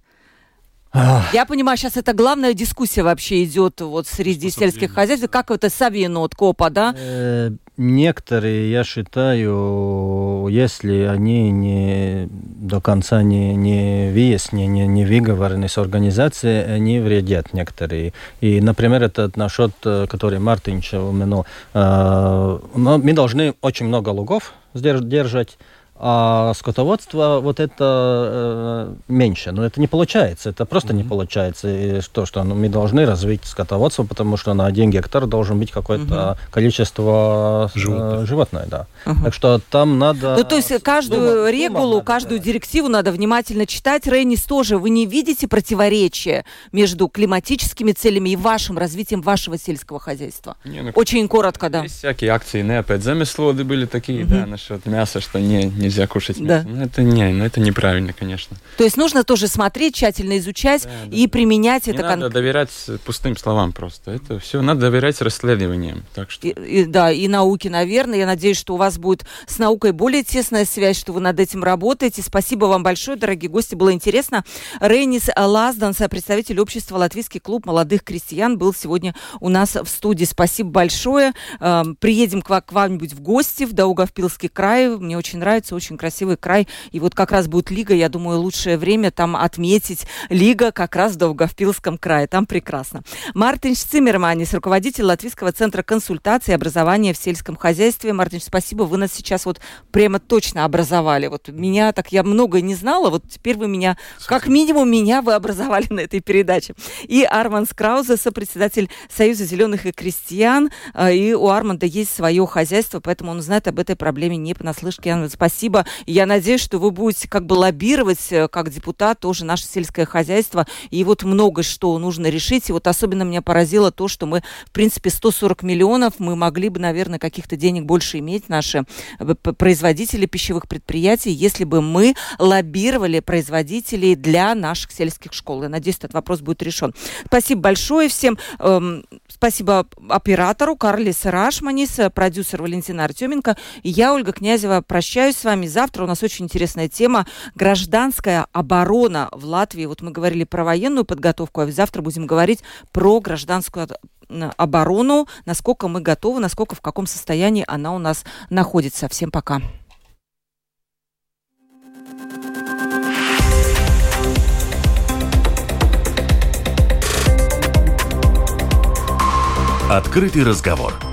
Я понимаю, сейчас это главная дискуссия вообще идет вот среди сельских хозяйств. Как это Савино от КОПа, да? Некоторые, я считаю, если они не до конца не, не выяснены, не, не выговорены с организацией, они вредят некоторые. И, например, этот насчет, э, который Мартинч упомянул, э, мы должны очень много лугов держать, а скотоводство вот это э, меньше. Но это не получается. Это просто mm-hmm. не получается. И то, что ну, мы должны развить скотоводство, потому что на один гектар должен быть какое-то mm-hmm. количество э, животных. Да. Mm-hmm. Так что там надо... Ну, то есть каждую думать, регулу, думать каждую да. директиву надо внимательно читать. Рейнис тоже. Вы не видите противоречия между климатическими целями и вашим развитием вашего сельского хозяйства? Не, ну, Очень коротко, да. Есть всякие акции, не опять замыслоды были такие, mm-hmm. да, насчет мяса, что не нельзя кушать мясо. Да. Ну, это не, ну, это неправильно, конечно. То есть нужно тоже смотреть, тщательно изучать да, да, и применять не это. Надо доверять пустым словам просто. Это все надо доверять расследованиям. Так что... и, и, да, и науке, наверное. Я надеюсь, что у вас будет с наукой более тесная связь, что вы над этим работаете. Спасибо вам большое, дорогие гости, было интересно. Рейнис Лазданс, представитель общества «Латвийский клуб молодых крестьян», был сегодня у нас в студии. Спасибо большое. Эм, приедем к вам-нибудь в гости в Даугавпилский край. Мне очень нравится, очень красивый край. И вот как раз будет Лига, я думаю, лучшее время там отметить Лига как раз в Долговпилском крае. Там прекрасно. Мартин Циммерманис, руководитель Латвийского центра консультации и образования в сельском хозяйстве. Мартин, спасибо, вы нас сейчас вот прямо точно образовали. Вот меня так, я многое не знала, вот теперь вы меня, как минимум меня вы образовали на этой передаче. И Арман Скраузе, сопредседатель Союза зеленых и крестьян. А, и у Арманда есть свое хозяйство, поэтому он знает об этой проблеме не понаслышке. Спасибо спасибо. Я надеюсь, что вы будете как бы лоббировать, э, как депутат, тоже наше сельское хозяйство. И вот много что нужно решить. И вот особенно меня поразило то, что мы, в принципе, 140 миллионов, мы могли бы, наверное, каких-то денег больше иметь, наши э, производители пищевых предприятий, если бы мы лоббировали производителей для наших сельских школ. Я надеюсь, этот вопрос будет решен. Спасибо большое всем. Эм, спасибо оператору Карлис Рашманис, продюсер Валентина Артеменко. Я, Ольга Князева, прощаюсь с вами. Завтра у нас очень интересная тема – гражданская оборона в Латвии. Вот мы говорили про военную подготовку, а завтра будем говорить про гражданскую оборону, насколько мы готовы, насколько в каком состоянии она у нас находится. Всем пока. Открытый разговор.